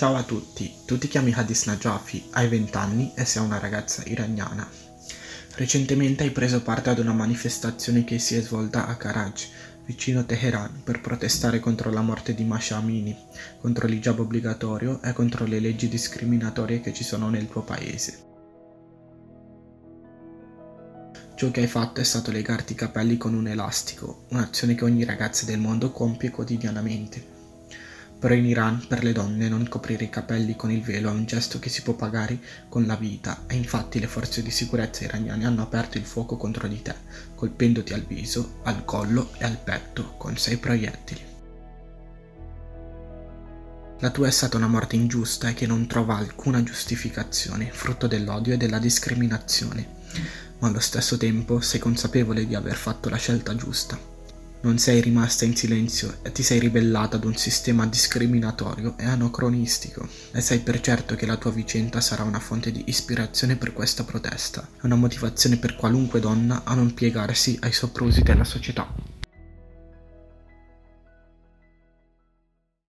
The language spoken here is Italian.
Ciao a tutti, tu ti chiami Hadis Najafi, hai 20 anni e sei una ragazza iraniana. Recentemente hai preso parte ad una manifestazione che si è svolta a Karaj, vicino Teheran, per protestare contro la morte di Masha Amini, contro l'hijab obbligatorio e contro le leggi discriminatorie che ci sono nel tuo paese. Ciò che hai fatto è stato legarti i capelli con un elastico, un'azione che ogni ragazza del mondo compie quotidianamente. Però in Iran per le donne non coprire i capelli con il velo è un gesto che si può pagare con la vita. E infatti le forze di sicurezza iraniane hanno aperto il fuoco contro di te, colpendoti al viso, al collo e al petto con sei proiettili. La tua è stata una morte ingiusta e che non trova alcuna giustificazione, frutto dell'odio e della discriminazione, ma allo stesso tempo sei consapevole di aver fatto la scelta giusta non sei rimasta in silenzio e ti sei ribellata ad un sistema discriminatorio e anacronistico e sai per certo che la tua vicenda sarà una fonte di ispirazione per questa protesta, una motivazione per qualunque donna a non piegarsi ai soprusi della società.